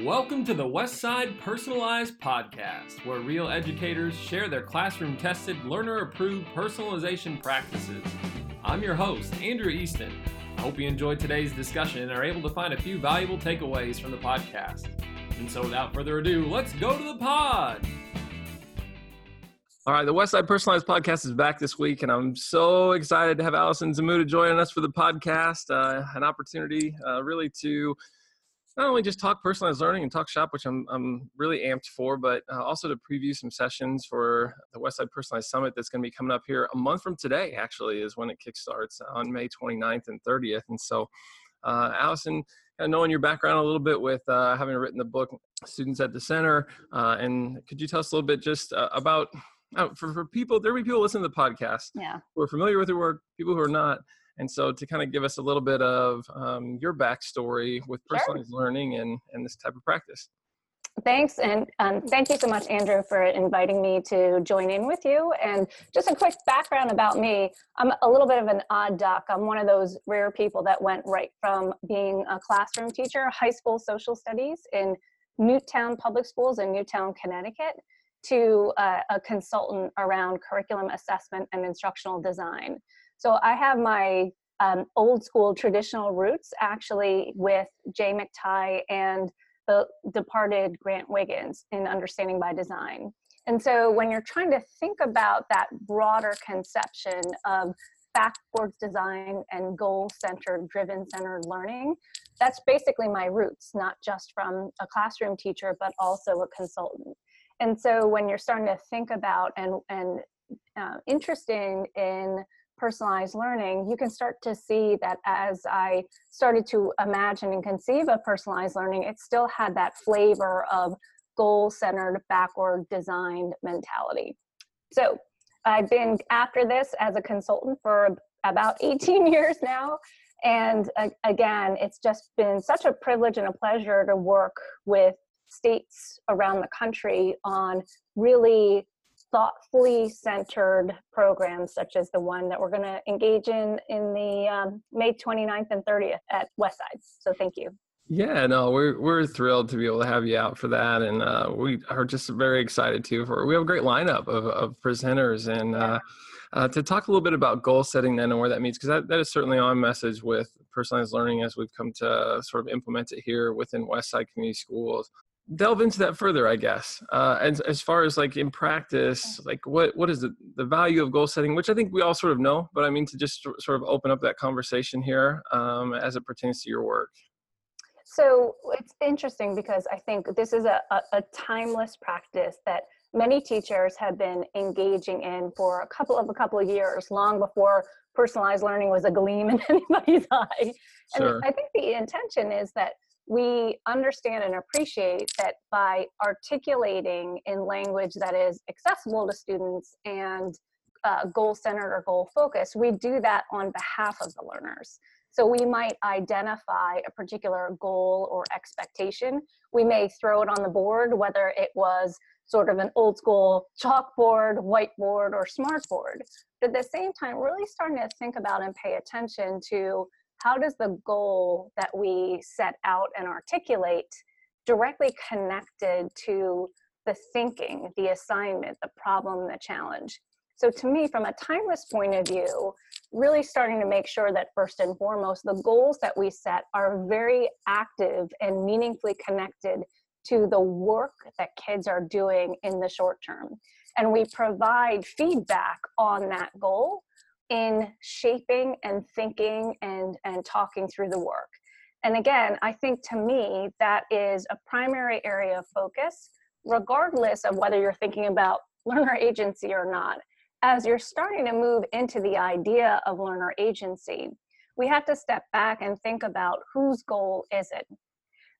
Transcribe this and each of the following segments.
Welcome to the Westside Personalized Podcast, where real educators share their classroom tested, learner approved personalization practices. I'm your host, Andrew Easton. I hope you enjoyed today's discussion and are able to find a few valuable takeaways from the podcast. And so, without further ado, let's go to the pod. All right, the Westside Personalized Podcast is back this week, and I'm so excited to have Allison Zmuda joining us for the podcast. Uh, an opportunity, uh, really, to not only just talk personalized learning and talk shop, which I'm, I'm really amped for, but uh, also to preview some sessions for the Westside Personalized Summit that's going to be coming up here a month from today, actually, is when it kickstarts on May 29th and 30th. And so, uh, Allison, kind of knowing your background a little bit with uh, having written the book Students at the Center, uh, and could you tell us a little bit just uh, about uh, for, for people, there will be people listening to the podcast yeah. who are familiar with your work, people who are not. And so, to kind of give us a little bit of um, your backstory with personalized sure. learning and, and this type of practice. Thanks, and um, thank you so much, Andrew, for inviting me to join in with you. And just a quick background about me I'm a little bit of an odd duck. I'm one of those rare people that went right from being a classroom teacher, high school social studies in Newtown Public Schools in Newtown, Connecticut, to uh, a consultant around curriculum assessment and instructional design. So I have my um, old school traditional roots actually with Jay McTighe and the departed Grant Wiggins in Understanding by Design. And so when you're trying to think about that broader conception of backwards design and goal centered, driven centered learning, that's basically my roots, not just from a classroom teacher, but also a consultant. And so when you're starting to think about and, and uh, interesting in personalized learning, you can start to see that as I started to imagine and conceive of personalized learning, it still had that flavor of goal centered, backward designed mentality. So I've been after this as a consultant for about 18 years now. And again, it's just been such a privilege and a pleasure to work with states around the country on really thoughtfully centered programs such as the one that we're going to engage in in the um, May 29th and 30th at Westside. So thank you. Yeah, no, we're we're thrilled to be able to have you out for that, and uh, we are just very excited too. For we have a great lineup of, of presenters, and uh, uh, to talk a little bit about goal setting then and where that means, because that, that is certainly our message with personalized learning as we've come to sort of implement it here within Westside Community Schools delve into that further i guess. Uh as, as far as like in practice like what what is the, the value of goal setting which i think we all sort of know but i mean to just sort of open up that conversation here um, as it pertains to your work. So it's interesting because i think this is a, a, a timeless practice that many teachers have been engaging in for a couple of a couple of years long before personalized learning was a gleam in anybody's eye. Sure. and i think the intention is that we understand and appreciate that by articulating in language that is accessible to students and uh, goal centered or goal focused, we do that on behalf of the learners. So we might identify a particular goal or expectation. We may throw it on the board, whether it was sort of an old school chalkboard, whiteboard, or smartboard. But at the same time, really starting to think about and pay attention to how does the goal that we set out and articulate directly connected to the thinking, the assignment, the problem, the challenge? So, to me, from a timeless point of view, really starting to make sure that first and foremost, the goals that we set are very active and meaningfully connected to the work that kids are doing in the short term. And we provide feedback on that goal in shaping and thinking and and talking through the work. And again i think to me that is a primary area of focus regardless of whether you're thinking about learner agency or not. As you're starting to move into the idea of learner agency we have to step back and think about whose goal is it?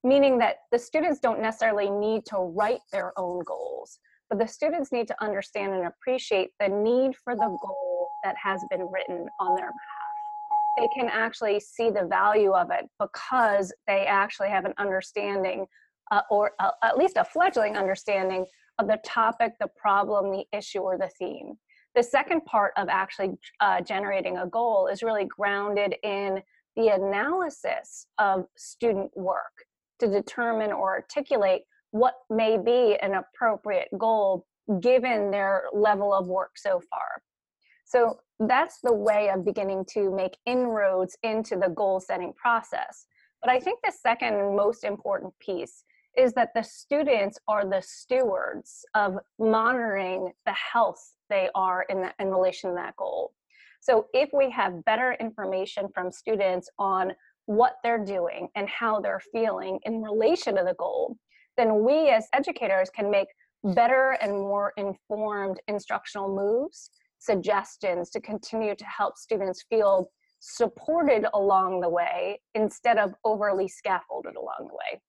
Meaning that the students don't necessarily need to write their own goals but the students need to understand and appreciate the need for the goal that has been written on their behalf. They can actually see the value of it because they actually have an understanding, uh, or uh, at least a fledgling understanding, of the topic, the problem, the issue, or the theme. The second part of actually uh, generating a goal is really grounded in the analysis of student work. to determine or articulate what may be an appropriate goal given their level of work so far. So that's the way of beginning to make inroads into the goal setting process. But I think the second most important piece is that the students are the stewards of monitoring the health they are in, the, in relation to that goal. So if we have better information from students on what they're doing and how they're feeling in relation to the goal, then we as educators can make better and more informed instructional moves, suggestions to continue to help students feel supported along the way instead of overly scaffolded along the way.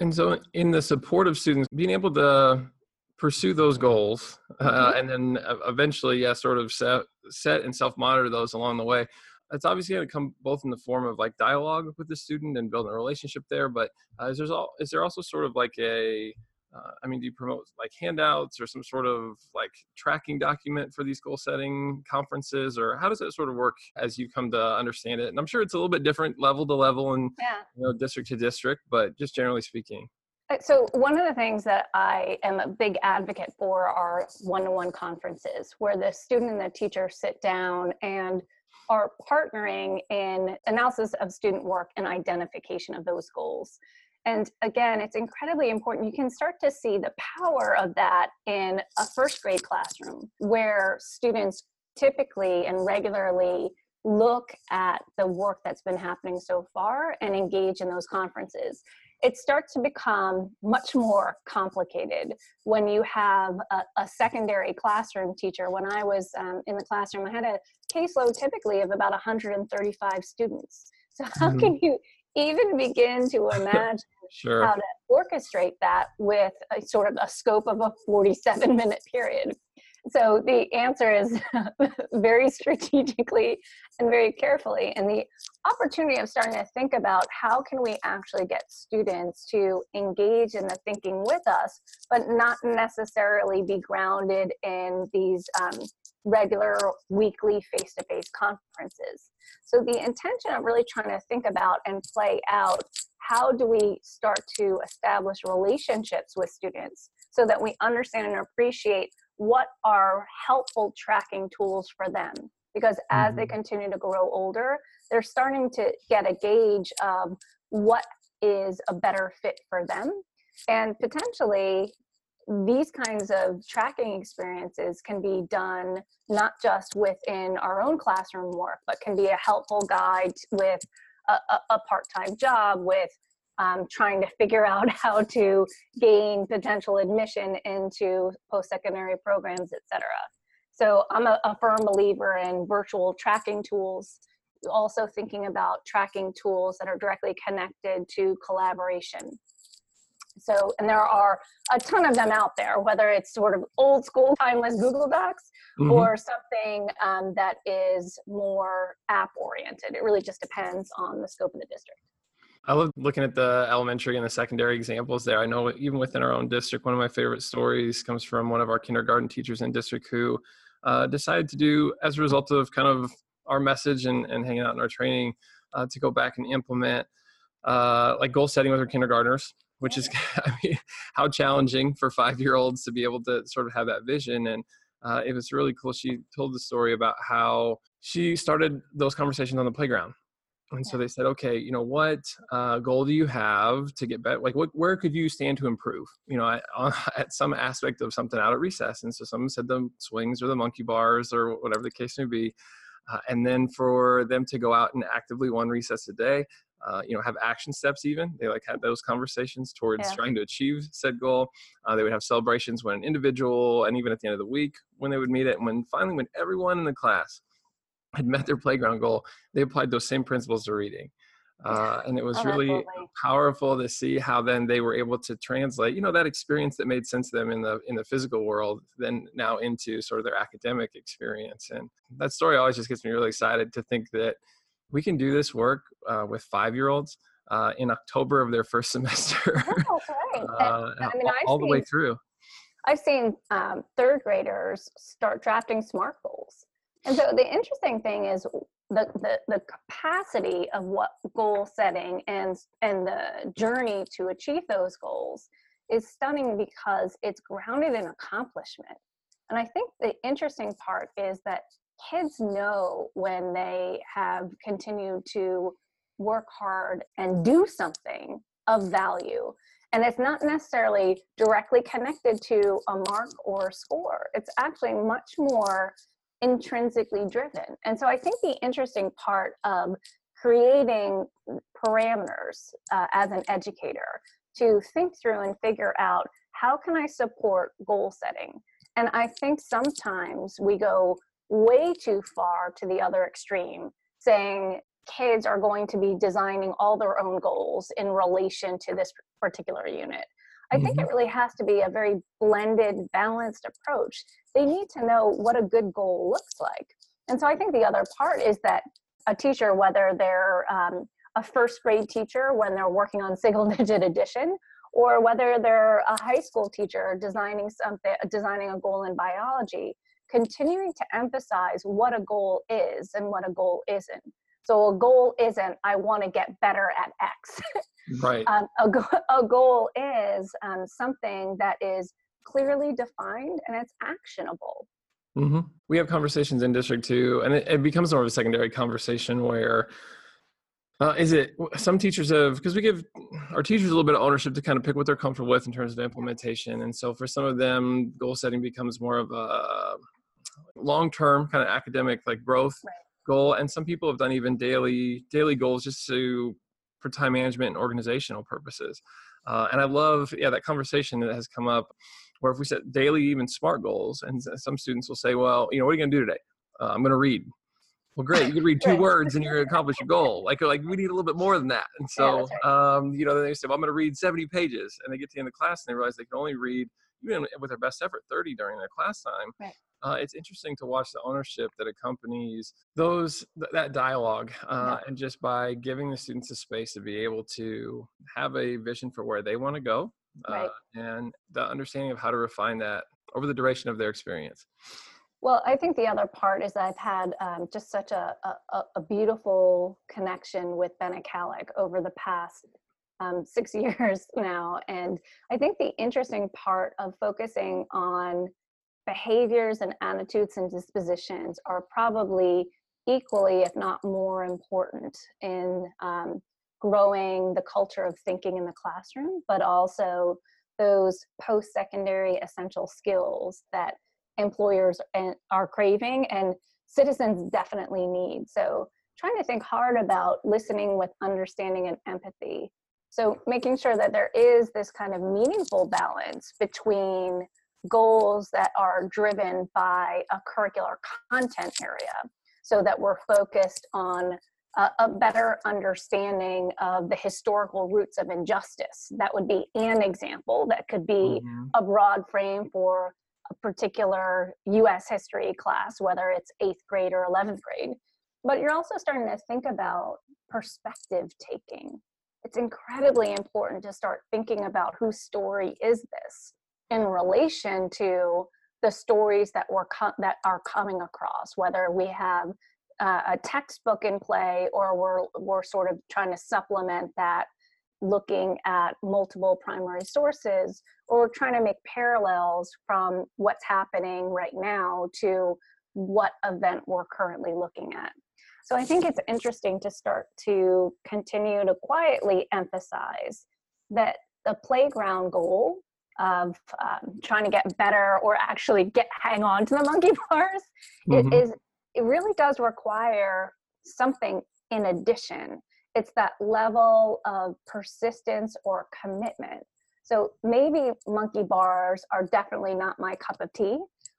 And so, in the support of students, being able to pursue those goals uh, mm-hmm. and then eventually, yeah, sort of set, set and self monitor those along the way. It's obviously going to come both in the form of like dialogue with the student and building a relationship there. But uh, is, there all, is there also sort of like a uh, I mean, do you promote like handouts or some sort of like tracking document for these goal setting conferences, or how does it sort of work as you come to understand it? And I'm sure it's a little bit different level to level and yeah. you know district to district, but just generally speaking. Uh, so one of the things that I am a big advocate for are one-to-one conferences where the student and the teacher sit down and are partnering in analysis of student work and identification of those goals. And again, it's incredibly important. You can start to see the power of that in a first grade classroom where students typically and regularly look at the work that's been happening so far and engage in those conferences. It starts to become much more complicated when you have a, a secondary classroom teacher. When I was um, in the classroom, I had a caseload typically of about 135 students. So, how mm-hmm. can you even begin to imagine sure. how to orchestrate that with a sort of a scope of a 47 minute period. So the answer is very strategically and very carefully. And the opportunity of starting to think about how can we actually get students to engage in the thinking with us, but not necessarily be grounded in these um, regular weekly face-to-face conferences. So the intention of really trying to think about and play out how do we start to establish relationships with students so that we understand and appreciate what are helpful tracking tools for them because as they mm-hmm. continue to grow older they're starting to get a gauge of what is a better fit for them and potentially these kinds of tracking experiences can be done not just within our own classroom work, but can be a helpful guide with a, a, a part-time job, with um, trying to figure out how to gain potential admission into post-secondary programs, etc. So I'm a, a firm believer in virtual tracking tools also thinking about tracking tools that are directly connected to collaboration. So, and there are a ton of them out there, whether it's sort of old school, timeless Google Docs mm-hmm. or something um, that is more app oriented. It really just depends on the scope of the district. I love looking at the elementary and the secondary examples there. I know even within our own district, one of my favorite stories comes from one of our kindergarten teachers in district who uh, decided to do, as a result of kind of our message and, and hanging out in our training, uh, to go back and implement uh, like goal setting with her kindergartners which is I mean, how challenging for five year olds to be able to sort of have that vision. And uh, it was really cool. She told the story about how she started those conversations on the playground. And so they said, okay, you know, what uh, goal do you have to get better? Like, what, where could you stand to improve? You know, at, at some aspect of something out at recess. And so someone said the swings or the monkey bars or whatever the case may be. Uh, and then for them to go out and actively one recess a day, uh, you know have action steps even. They like had those conversations towards yeah. trying to achieve said goal. Uh, they would have celebrations when an individual and even at the end of the week when they would meet it and when finally when everyone in the class had met their playground goal they applied those same principles to reading. Uh, and it was oh, really powerful to see how then they were able to translate you know that experience that made sense to them in the in the physical world then now into sort of their academic experience. And that story always just gets me really excited to think that we can do this work uh, with five year olds uh, in October of their first semester. Oh, uh, I mean, all, all the way through. I've seen um, third graders start drafting SMART goals. And so the interesting thing is the, the, the capacity of what goal setting and, and the journey to achieve those goals is stunning because it's grounded in accomplishment. And I think the interesting part is that kids know when they have continued to work hard and do something of value. And it's not necessarily directly connected to a mark or a score. It's actually much more intrinsically driven. And so I think the interesting part of creating parameters uh, as an educator to think through and figure out how can I support goal setting? And I think sometimes we go way too far to the other extreme, saying kids are going to be designing all their own goals in relation to this particular unit. I mm-hmm. think it really has to be a very blended, balanced approach. They need to know what a good goal looks like. And so I think the other part is that a teacher, whether they're um, a first grade teacher when they're working on single digit addition, or whether they're a high school teacher designing something, designing a goal in biology, continuing to emphasize what a goal is and what a goal isn't. So a goal isn't I want to get better at X. Right. um, a, go- a goal is um, something that is clearly defined and it's actionable. Mm-hmm. We have conversations in district two, and it, it becomes more of a secondary conversation where uh, is it some teachers have because we give our teachers a little bit of ownership to kind of pick what they're comfortable with in terms of implementation, and so for some of them, goal setting becomes more of a long-term kind of academic like growth right. goal, and some people have done even daily daily goals just to for time management and organizational purposes. Uh, and I love yeah that conversation that has come up where if we set daily even smart goals, and some students will say, well, you know, what are you going to do today? Uh, I'm going to read well great you can read two words and you're going to accomplish your goal like like we need a little bit more than that and so yeah, right. um, you know then they say well, i'm going to read 70 pages and they get to the end of the class and they realize they can only read even with their best effort 30 during their class time right. uh, it's interesting to watch the ownership that accompanies those th- that dialogue uh, yeah. and just by giving the students a space to be able to have a vision for where they want to go uh, right. and the understanding of how to refine that over the duration of their experience well, I think the other part is I've had um, just such a, a, a, beautiful connection with Bena Kallick over the past um, six years now. And I think the interesting part of focusing on behaviors and attitudes and dispositions are probably equally, if not more important in um, growing the culture of thinking in the classroom, but also those post secondary essential skills that employers are craving and citizens definitely need. So trying to think hard about listening with understanding and empathy. So making sure that there is this kind of meaningful balance between goals that are driven by a curricular content area so that we're focused on a, a better understanding of the historical roots of injustice. That would be an example that could be mm-hmm. a broad frame for a particular US history class, whether it's eighth grade or 11th grade. But you're also starting to think about perspective taking. It's incredibly important to start thinking about whose story is this in relation to the stories that we're co- that are coming across, whether we have uh, a textbook in play or we're we're sort of trying to supplement that looking at multiple primary sources or trying to make parallels from what's happening right now to what event we're currently looking at. So I think it's interesting to start to continue to quietly emphasize that the playground goal of um, trying to get better or actually get hang on to the monkey bars mm-hmm. it is it really does require something in addition it's that level of persistence or commitment. So maybe monkey bars are definitely not my cup of tea.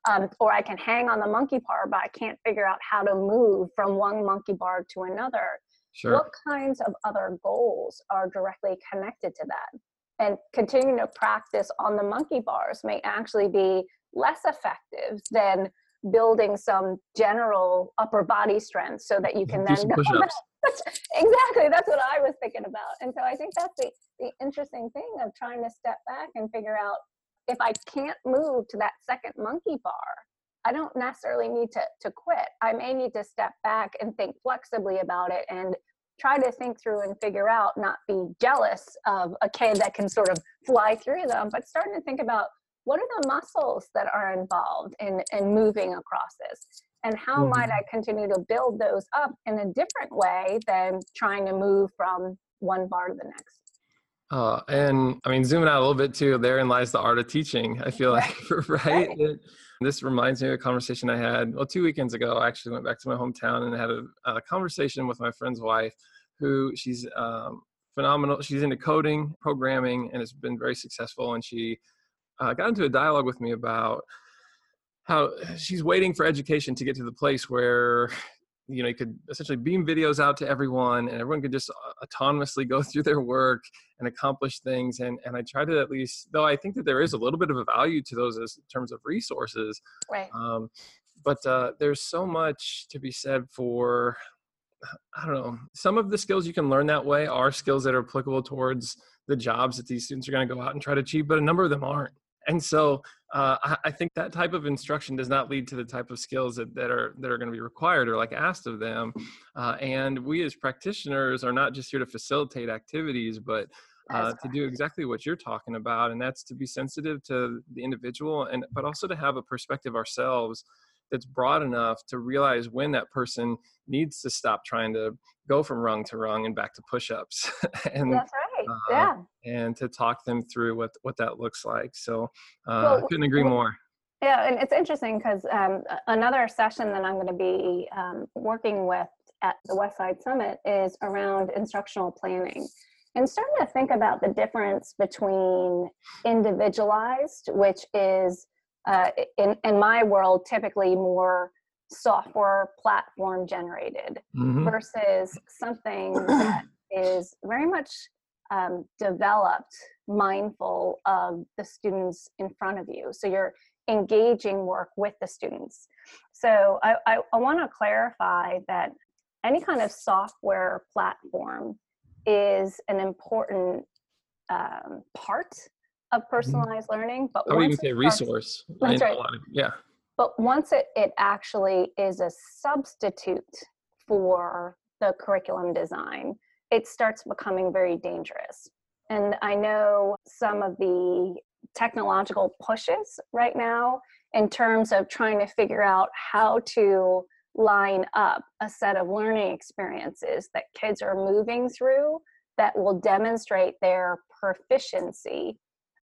Um, or I can hang on the monkey bar, but I can't figure out how to move from one monkey bar to another. Sure. What kinds of other goals are directly connected to that? And continuing to practice on the monkey bars may actually be less effective than building some general upper body strength so that you can Do then go exactly that's what i was thinking about and so i think that's the, the interesting thing of trying to step back and figure out if i can't move to that second monkey bar I don't necessarily need to, to quit. I may need to step back and think flexibly about it and try to think through and figure out, not be jealous of a kid that can sort of fly through them, but starting to think about what are the muscles that are involved in, in moving across this? And how mm-hmm. might I continue to build those up in a different way than trying to move from one bar to the next? Uh, and I mean, zooming out a little bit too, therein lies the art of teaching. I feel like, right? right. It, this reminds me of a conversation I had, well, two weekends ago. I actually went back to my hometown and had a, a conversation with my friend's wife, who she's um, phenomenal. She's into coding, programming, and has been very successful. And she uh, got into a dialogue with me about how she's waiting for education to get to the place where you know you could essentially beam videos out to everyone and everyone could just uh, autonomously go through their work and accomplish things and and i try to at least though i think that there is a little bit of a value to those as in terms of resources right. um, but uh, there's so much to be said for i don't know some of the skills you can learn that way are skills that are applicable towards the jobs that these students are going to go out and try to achieve but a number of them aren't. And so uh, I, I, think that type of instruction does not lead to the type of skills that, that are that are going to be required or like asked of them. Uh, and we as practitioners are not just here to facilitate activities, but uh, to do exactly what you're talking about, and that's to be sensitive to the individual, and but also to have a perspective ourselves that's broad enough to realize when that person needs to stop trying to go from rung to rung and back to push-ups. And that's right yeah. and to talk them through what what that looks like. So uh, well, i couldn't agree more. yeah and it's interesting because um, another session that i'm going to be um, working with at the Westside summit is around instructional planning and starting to think about the difference between individualized which is uh, in, in my world, typically more software platform generated mm-hmm. versus something that is very much um, developed mindful of the students in front of you. So you're engaging work with the students. So I, I, I want to clarify that any kind of software platform is an important um, part of mm-hmm. personalized learning. But I would even say resource. That's right. yeah. But once it, it actually is a substitute for the curriculum design, it starts becoming very dangerous. And I know some of the technological pushes right now in terms of trying to figure out how to line up a set of learning experiences that kids are moving through that will demonstrate their proficiency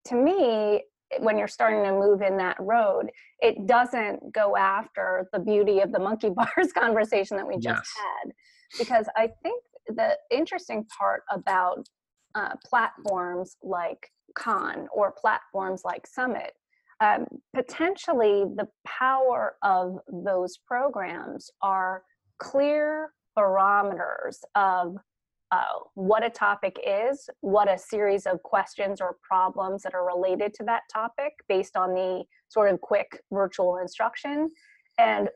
to me, when you're starting to move in that road, it doesn't go after the beauty of the monkey bars conversation that we just yes. had. Because I think the interesting part about uh, platforms like Khan or platforms like Summit, um, potentially the power of those programs are clear barometers of uh, what a topic is, what a series of questions or problems that are related to that topic based on the sort of quick virtual instruction, and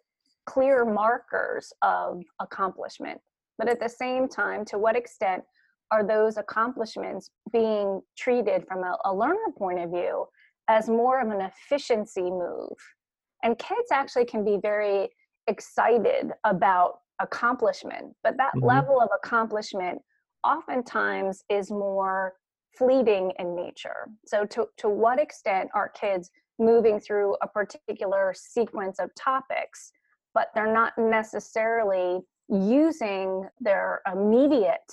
clear markers of accomplishment. But at the same time, to what extent are those accomplishments being treated from a, a learner point of view as more of an efficiency move? And kids actually can be very excited about accomplishment, but that mm-hmm. level of accomplishment oftentimes is more fleeting in nature. So, to, to what extent are kids moving through a particular sequence of topics, but they're not necessarily using their immediate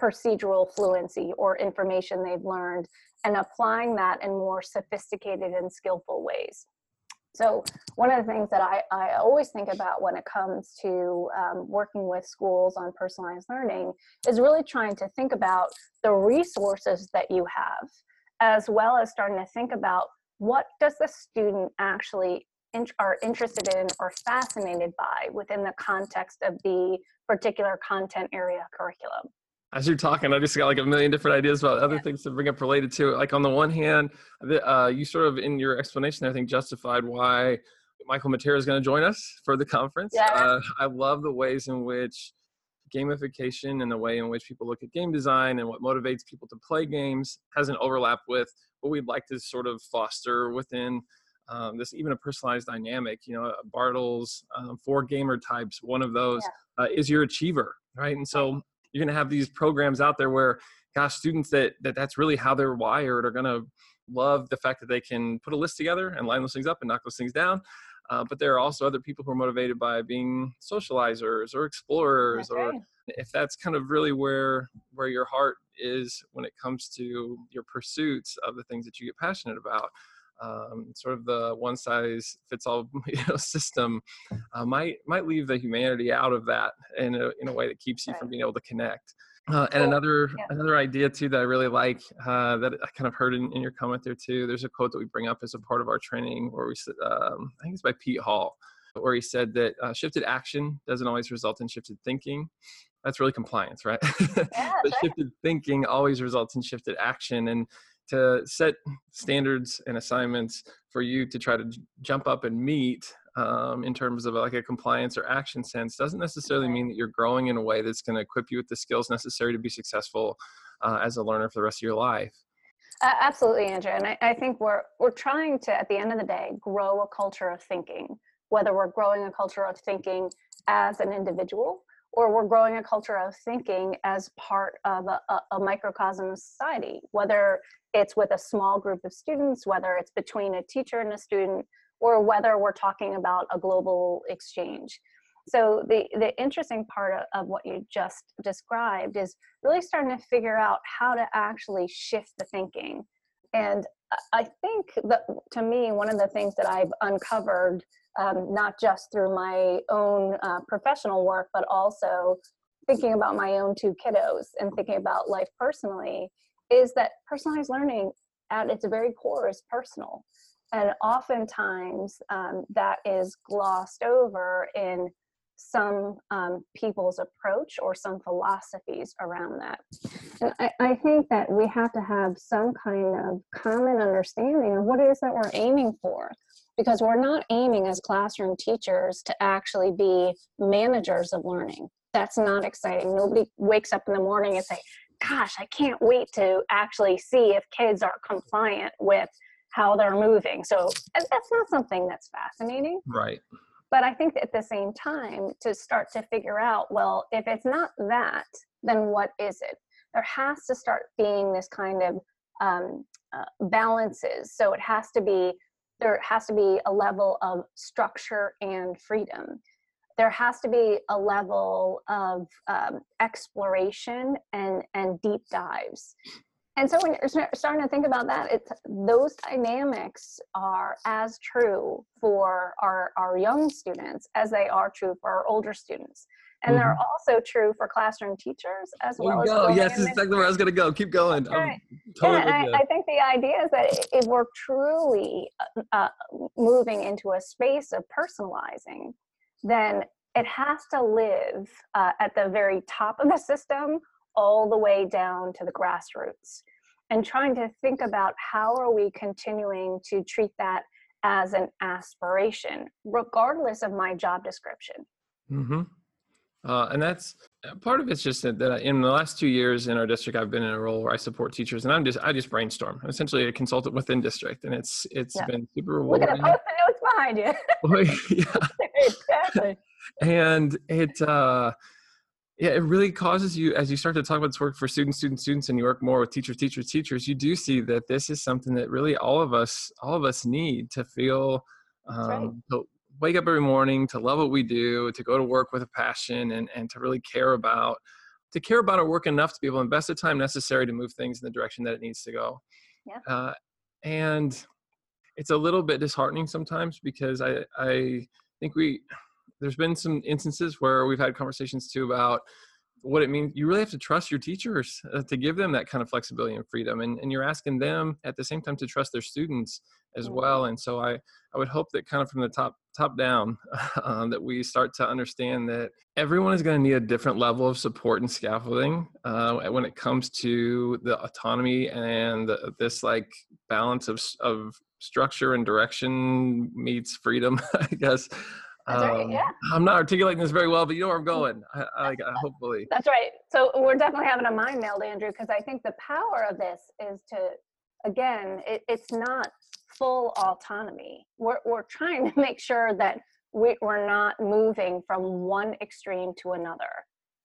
procedural fluency or information they've learned and applying that in more sophisticated and skillful ways? So one of the things that I, I always think about when it comes to um, working with schools on personalized learning is really trying to think about the resources that you have, as well as starting to think about what does the student actually in, are interested in or fascinated by within the context of the particular content area curriculum as you're talking, I just got like a million different ideas about other things to bring up related to it. Like on the one hand, uh, you sort of in your explanation, I think justified why Michael Matera is going to join us for the conference. Yeah. Uh, I love the ways in which gamification and the way in which people look at game design and what motivates people to play games has an overlap with what we'd like to sort of foster within um, this even a personalized dynamic. You know, Bartle's um, four gamer types. One of those yeah. uh, is your achiever, right? And so you're going to have these programs out there where, gosh, students that, that that's really how they're wired are going to love the fact that they can put a list together and line those things up and knock those things down. Uh, but there are also other people who are motivated by being socializers or explorers okay. or if that's kind of really where where your heart is when it comes to your pursuits of the things that you get passionate about um, sort of the one size fits all you know, system uh, might might leave the humanity out of that in a, in a way that keeps you right. from being able to connect uh, and another yeah. another idea too that I really like uh, that I kind of heard in, in, your comment there too. There's a quote that we bring up as a part of our training where we said um, I think it's by Pete Hall, where he said that uh, shifted action doesn't always result in shifted thinking. That's really compliance, right? Yeah, but shifted thinking always results in shifted action, and to set standards and assignments for you to try to j- jump up and meet um, in terms of like a compliance or action sense doesn't necessarily mean that you're growing in a way that's going to equip you with the skills necessary to be successful uh, as a learner for the rest of your life. Uh, absolutely, Andrew. And I, I think we're we're trying to, at the end of the day, grow a culture of thinking. Whether we're growing a culture of thinking as an individual, or we're growing a culture of thinking as part of a, a, a microcosm of society. Whether it's with a small group of students, whether it's between a teacher and a student, or whether we're talking about a global exchange. So the, the interesting part of, of what you just described is really starting to figure out how to actually shift the thinking. And I think that to me, one of the things that I've uncovered, um, not just through my own uh, professional work, but also thinking about my own two kiddos and thinking about life personally, is that personalized learning at its very core is personal. And oftentimes um, that is glossed over in some um, people's approach or some philosophies around that. And I, I, think that we have to have some kind of common understanding of what it is that we're aiming for. Because we're not aiming as classroom teachers to actually be managers of learning. That's not exciting. Nobody wakes up in the morning and say, gosh, I can't wait to actually see if kids are compliant with how they're moving. So that's not something that's fascinating. Right. But I think at the same time, to start to figure out, well, if it's not that, then what is it? There has to start being this kind of um, uh, balances. So it has to be, there has to be a level of structure and freedom. There has to be a level of um, exploration and, and deep dives and so when you're starting to think about that it's those dynamics are as true for our, our young students as they are true for our older students and mm-hmm. they're also true for classroom teachers as well as go. yes that's exactly where i was going to go keep going right. totally yeah, I, I, think the idea is that if we're truly uh, uh, moving into a space of personalizing then it has to live uh, at the very top of the system all the way down to the grassroots and trying to think about how are we continuing to treat that as an aspiration regardless of my job description mm-hmm. Uh, and that's part of it's just that, that, in the last two years in our district, I've been in a role where I support teachers, and I'm just I just brainstorm. I'm essentially a consultant within district, and it's it's yeah. been super rewarding. Look at the notes behind you. yeah. exactly. And it uh, yeah it really causes you as you start to talk about this work for students students students and you work more with teachers teachers teachers you do see that this is something that really all of us all of us need to feel um, right. to wake up every morning to love what we do to go to work with a passion and, and to really care about to care about our work enough to be able to invest the time necessary to move things in the direction that it needs to go yeah. Uh, and it's a little bit disheartening sometimes because i i think we there's been some instances where we've had conversations too about what it means you really have to trust your teachers uh, to give them that kind of flexibility and freedom and, and you're asking them at the same time to trust their students as well and so i i would hope that kind of from the top top down um, that we start to understand that everyone is going to need a different level of support and scaffolding uh, when it comes to the autonomy and the, this like balance of of structure and direction meets freedom i guess um. Yeah. I'm not articulating this very well, but you know where I'm going. I, I, I hopefully. That's right. So we're definitely having a mind meld, Andrew, because I think the power of this is to, again, it, it's not full autonomy. We're, we're trying to make sure that we, we're not moving from one extreme to another.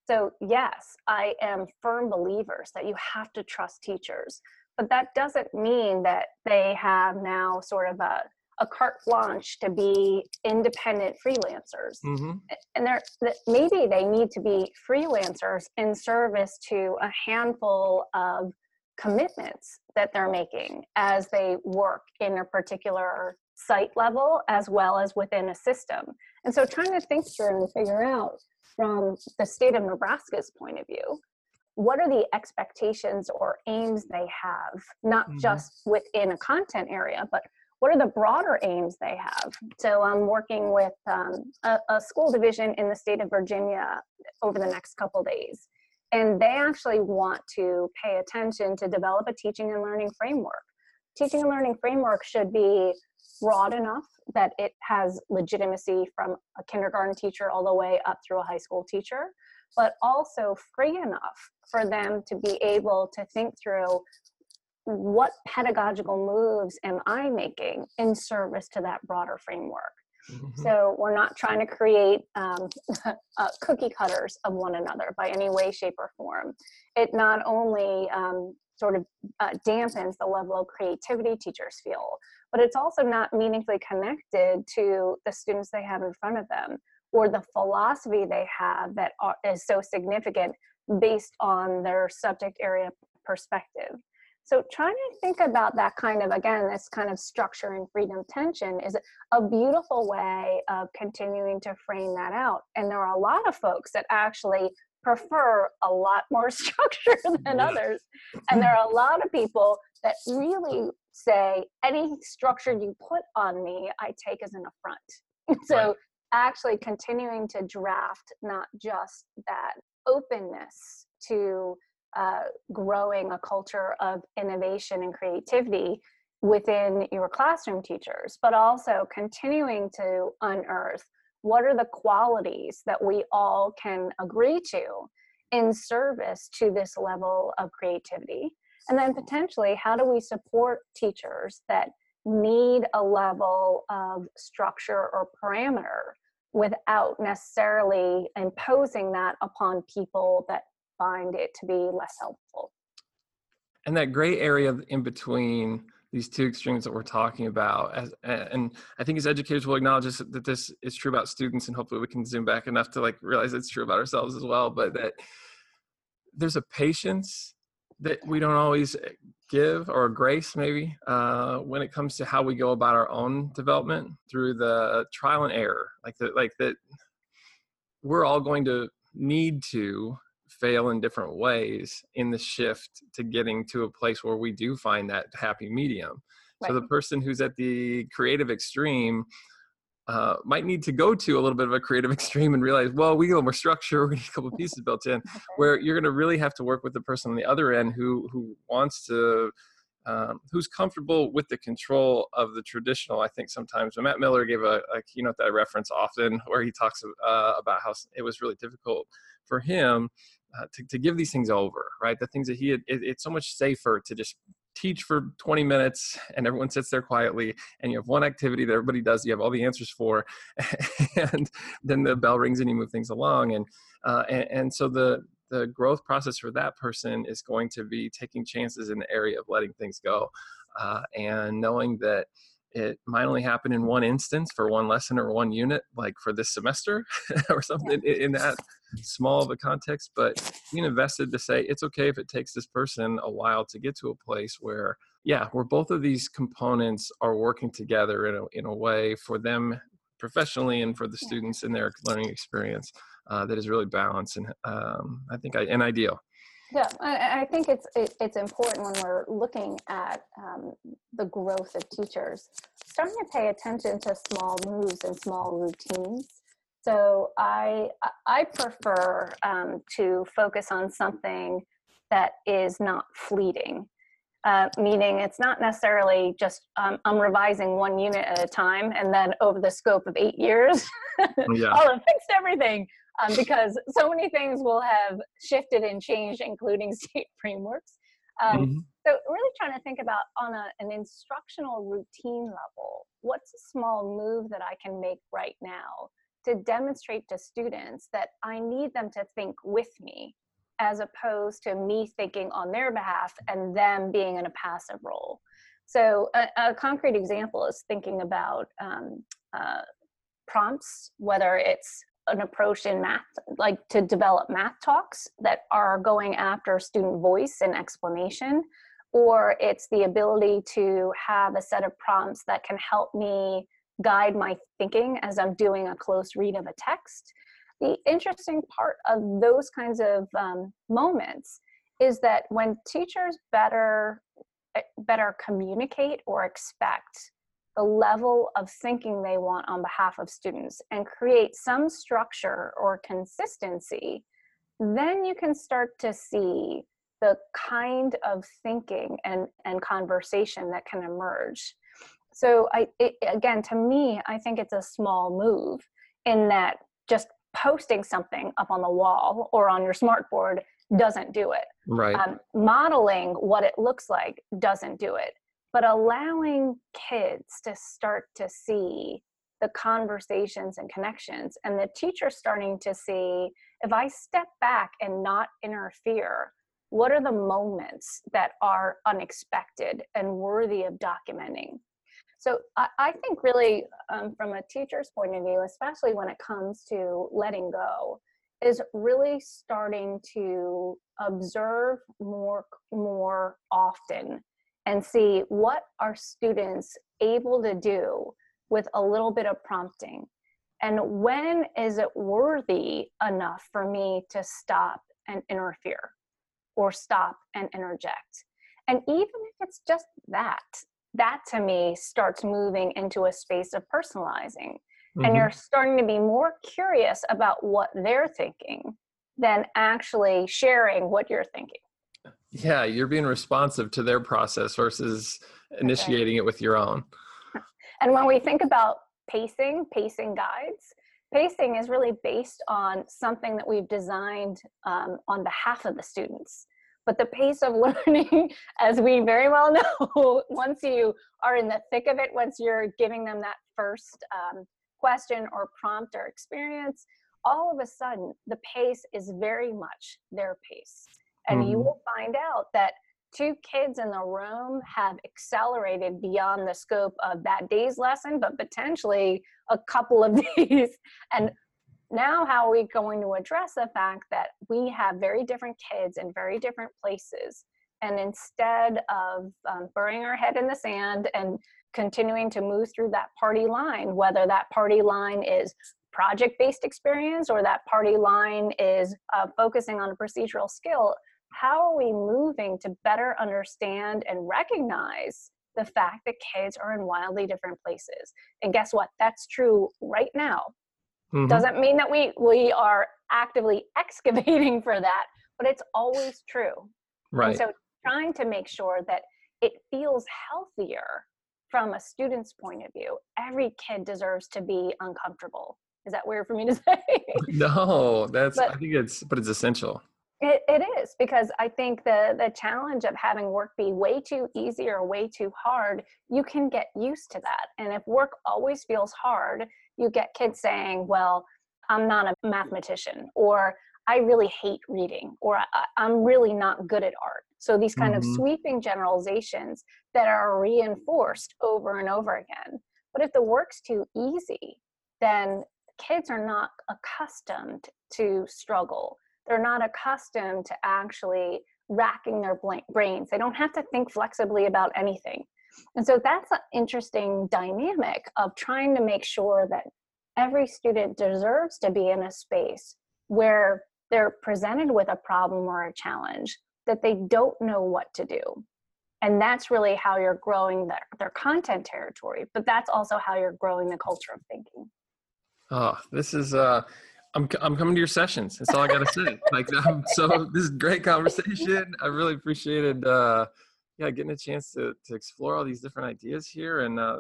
So, yes, I am firm believers that you have to trust teachers, but that doesn't mean that they have now sort of a, a carte blanche to be independent freelancers. Mm-hmm. And they're, maybe they need to be freelancers in service to a handful of commitments that they're making as they work in a particular site level as well as within a system. And so trying to think through and figure out from the state of Nebraska's point of view, what are the expectations or aims they have, not mm-hmm. just within a content area, but what are the broader aims they have? So I'm working with um, a, a, school division in the state of Virginia over the next couple days. And they actually want to pay attention to develop a teaching and learning framework. Teaching and learning framework should be broad enough that it has legitimacy from a kindergarten teacher all the way up through a high school teacher, but also free enough for them to be able to think through what pedagogical moves am I making in service to that broader framework? Mm-hmm. So we're not trying to create um, uh, cookie cutters of one another by any way, shape, or form. It not only um, sort of uh, dampens the level of creativity teachers feel, but it's also not meaningfully connected to the students they have in front of them or the philosophy they have that are, is so significant based on their subject area perspective. So trying to think about that kind of, again, this kind of structure and freedom tension is a beautiful way of continuing to frame that out. And there are a lot of folks that actually prefer a lot more structure than others. And there are a lot of people that really say, any structure you put on me, I take as an affront. so right. actually continuing to draft not just that openness to uh, growing a culture of innovation and creativity within your classroom teachers, but also continuing to unearth what are the qualities that we all can agree to in service to this level of creativity. And then potentially, how do we support teachers that need a level of structure or parameter without necessarily imposing that upon people that find it to be less helpful. And that gray area in between these two extremes that we're talking about, as, and I think as educators will acknowledge this, that this is true about students, and hopefully we can zoom back enough to like realize it's true about ourselves as well. But that there's a patience that we don't always give or grace maybe uh, when it comes to how we go about our own development through the trial and error like that like that we're all going to need to fail in different ways in the shift to getting to a place where we do find that happy medium. Right. So the person who's at the creative extreme uh, might need to go to a little bit of a creative extreme and realize, well, we need more structure, we need a couple pieces built in, where you're going to really have to work with the person on the other end who who wants to. Um, who's comfortable with the control of the traditional. I think sometimes when Matt Miller gave a, a keynote that I reference often, where he talks uh, about how it was really difficult for him uh, to, to give these things over, right? The things that he had, it, it's so much safer to just teach for 20 minutes and everyone sits there quietly and you have one activity that everybody does you have all the answers for and then the bell rings and you move things along and uh, and, and so the the growth process for that person is going to be taking chances in the area of letting things go uh, and knowing that it might only happen in one instance for one lesson or one unit like for this semester or something yeah. in that small of a context but being invested to say it's okay if it takes this person a while to get to a place where yeah where both of these components are working together in a, in a way for them professionally and for the students in their learning experience uh, that is really balanced and um, i think I, and ideal yeah, I, I think it's it, it's important when we're looking at um, the growth of teachers, starting to pay attention to small moves and small routines. So I I prefer um, to focus on something that is not fleeting. Uh, meaning it's not necessarily just um, I'm revising one unit at a time and then over the scope of eight years, yeah. I'll have fixed everything um, because so many things will have shifted and changed, including state frameworks. Um, mm-hmm. So really trying to think about on a, an instructional routine level, what's a small move that I can make right now to demonstrate to students that I need them to think with me as opposed to me thinking on their behalf and them being in a passive role. So a, a concrete example is thinking about um, uh, prompts, whether it's an approach in math, like to develop math talks that are going after student voice and explanation, or it's the ability to have a set of prompts that can help me guide my thinking as I'm doing a close read of a text. The interesting part of those kinds of um, moments is that when teachers better eh, better communicate or expect the level of thinking they want on behalf of students and create some structure or consistency, then you can start to see the kind of thinking and, and conversation that can emerge. So I it, again to me, I think it's a small move in that just posting something up on the wall or on your smartboard doesn't do it. Right. Um, modeling what it looks like doesn't do it but allowing kids to start to see the conversations and connections and the teacher starting to see if i step back and not interfere what are the moments that are unexpected and worthy of documenting? So i, I think really um, from a teacher's point of view especially when it comes to letting go is really starting to observe more more often and see what are students able to do with a little bit of prompting. And when is it worthy enough for me to stop and interfere or stop and interject? And even if it's just that that to me starts moving into a space of personalizing. Mm-hmm. and you're starting to be more curious about what they're thinking than actually sharing what you're thinking yeah you're being responsive to their process versus initiating okay. it with your own. And when we think about pacing pacing guides pacing is really based on something that we've designed um, on behalf of the students. But the pace of learning as we very well know once you are in the thick of it once you're giving them that first um, question or prompt or experience all of a sudden the pace is very much their pace and mm-hmm. you will find out that two kids in the room have accelerated beyond the scope of that day's lesson, but potentially a couple of days. And now, how are we going to address the fact that we have very different kids in very different places? And instead of um, burying our head in the sand and continuing to move through that party line, whether that party line is project based experience or that party line is uh, focusing on a procedural skill, how are we moving to better understand and recognize the fact that kids are in wildly different places? And guess what? That's true right now. Mm-hmm. doesn't mean that we we are actively excavating for that but it's always true. Right. and so trying to make sure that it feels healthier from a student's point of view every kid deserves to be uncomfortable. Is that weird for me to say? No that's but, i think it's but it's essential it, it is because I think the the challenge of having work be way too easy or way too hard, you can get used to that. And if work always feels hard, you get kids saying, "Well, I'm not a mathematician," or "I really hate reading," or "I'm really not good at art." So these kind mm-hmm. of sweeping generalizations that are reinforced over and over again. But if the work's too easy, then kids are not accustomed to struggle they're not accustomed to actually racking their brains. They don't have to think flexibly about anything. And so that's an interesting dynamic of trying to make sure that every student deserves to be in a space where they're presented with a problem or a challenge that they don't know what to do. And that's really how you're growing their, their content territory, but that's also how you're growing the culture of thinking. Oh, this is uh I'm I'm coming to your sessions. That's all I gotta say. like, I'm, so this is great conversation. I really appreciated, uh, yeah, getting a chance to to explore all these different ideas here. And uh,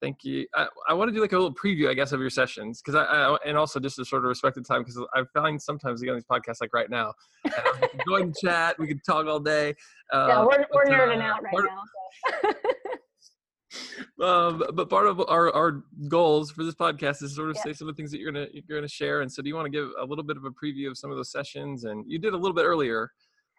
thank you. I, I want to do like a little preview, I guess, of your sessions because I, I, and also just to sort of respect the time because I find sometimes we get on these podcasts like right now, go ahead and chat. We can talk all day. Uh, yeah, we're, we're nerding uh, out right now. So. um, but part of our, our goals for this podcast is sort of yeah. say some of the things that you're gonna you're gonna share. And so, do you want to give a little bit of a preview of some of those sessions? And you did a little bit earlier.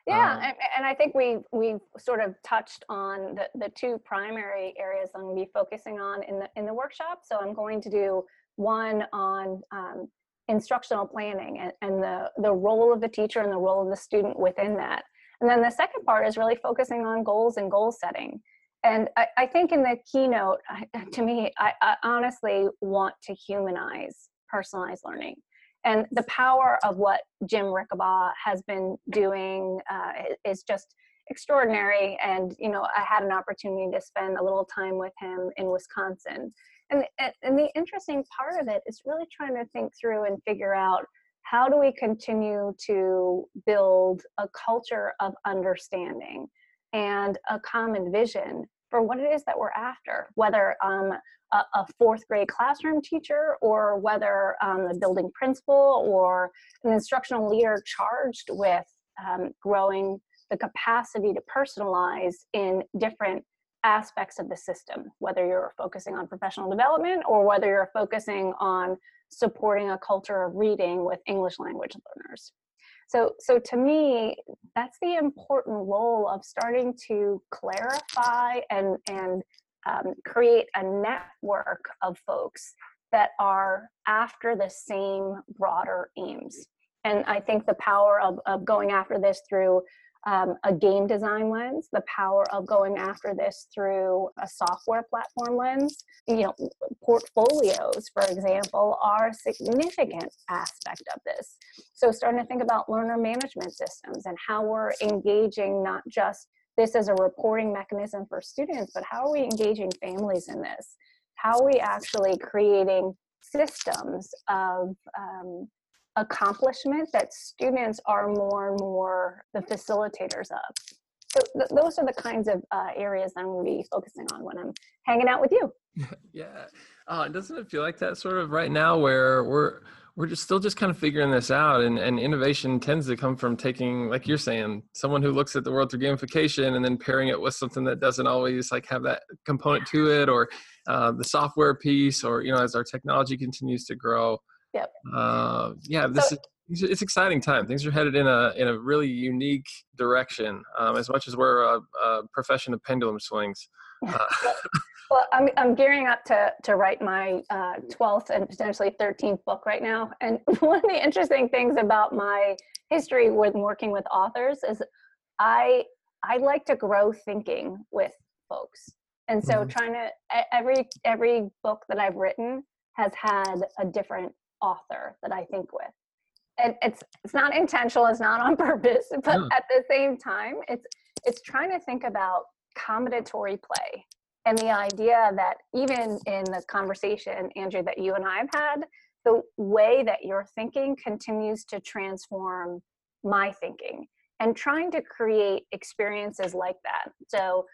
Yeah, um, and I think we we sort of touched on the, the two primary areas I'm going to be focusing on in the in the workshop. So I'm going to do one on um, instructional planning and, and the the role of the teacher and the role of the student within that. And then the second part is really focusing on goals and goal setting. And I, I think in the keynote, to me, I, I honestly want to humanize personalized learning. And the power of what Jim Rickabaugh has been doing uh, is just extraordinary. And you know, I had an opportunity to spend a little time with him in Wisconsin, and and the interesting part of it is really trying to think through and figure out how do we continue to build a culture of understanding and a common vision for what it is that we're after, whether um, a, a, fourth grade classroom teacher or whether um, the building principal or an instructional leader charged with um, growing the capacity to personalize in different aspects of the system, whether you're focusing on professional development or whether you're focusing on supporting a culture of reading with English language learners. So, so to me, that's the important role of starting to clarify and and um, create a network of folks that are after the same broader aims. And I think the power of, of going after this through um, a game design lens, the power of going after this through a software platform lens. You know, portfolios, for example, are a significant aspect of this. So, starting to think about learner management systems and how we're engaging not just this as a reporting mechanism for students, but how are we engaging families in this? How are we actually creating systems of um, accomplishment that students are more and more the facilitators of. So th- those are the kinds of uh, areas that I'm going to be focusing on when I'm hanging out with you. yeah, uh, doesn't it feel like that sort of right now where we're we're just still just kind of figuring this out and, and innovation tends to come from taking like you're saying someone who looks at the world through gamification and then pairing it with something that doesn't always like have that component to it or uh, the software piece or you know as our technology continues to grow Yep. Uh, yeah, this so, is it's exciting time. Things are headed in a in a really unique direction. Um, as much as we're a, a profession of pendulum swings. Uh, well, I'm I'm gearing up to to write my uh, twelfth and potentially thirteenth book right now. And one of the interesting things about my history with working with authors is I I like to grow thinking with folks. And so mm-hmm. trying to every every book that I've written has had a different author that I think with. And it's it's not intentional, it's not on purpose, but at the same time, it's it's trying to think about combinatory play and the idea that even in the conversation, Andrew, that you and I have had, the way that you're thinking continues to transform my thinking and trying to create experiences like that. So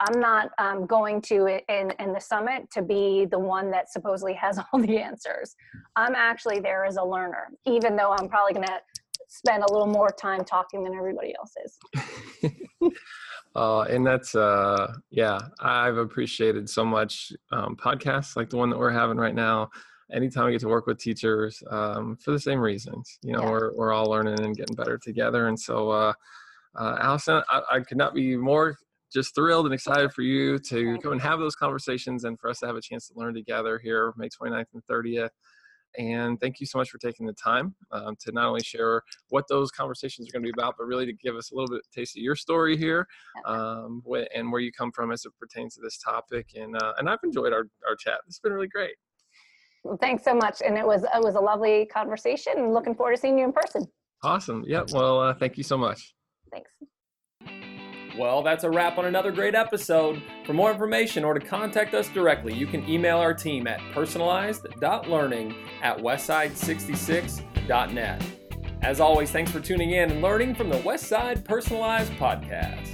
I'm not um, going to in in the summit to be the one that supposedly has all the answers. I'm actually there as a learner, even though I'm probably going to spend a little more time talking than everybody else is. uh, and that's uh, yeah, I've appreciated so much um, podcasts like the one that we're having right now. Anytime I get to work with teachers um, for the same reasons, you know, yeah. we're we're all learning and getting better together. And so, uh, uh, Allison, I, I could not be more just thrilled and excited for you to come and have those conversations and for us to have a chance to learn together here May 29th and 30th. And thank you so much for taking the time um, to not only share what those conversations are going to be about, but really to give us a little bit of taste of your story here um, and where you come from as it pertains to this topic. And uh, and I've enjoyed our, our chat. It's been really great. Well, thanks so much. And it was it was a lovely conversation. Looking forward to seeing you in person. Awesome. Yep. Well, uh, thank you so much. Thanks. Well, that's a wrap on another great episode. For more information or to contact us directly, you can email our team at personalized.learning at westside66.net. As always, thanks for tuning in and learning from the Westside Personalized Podcast.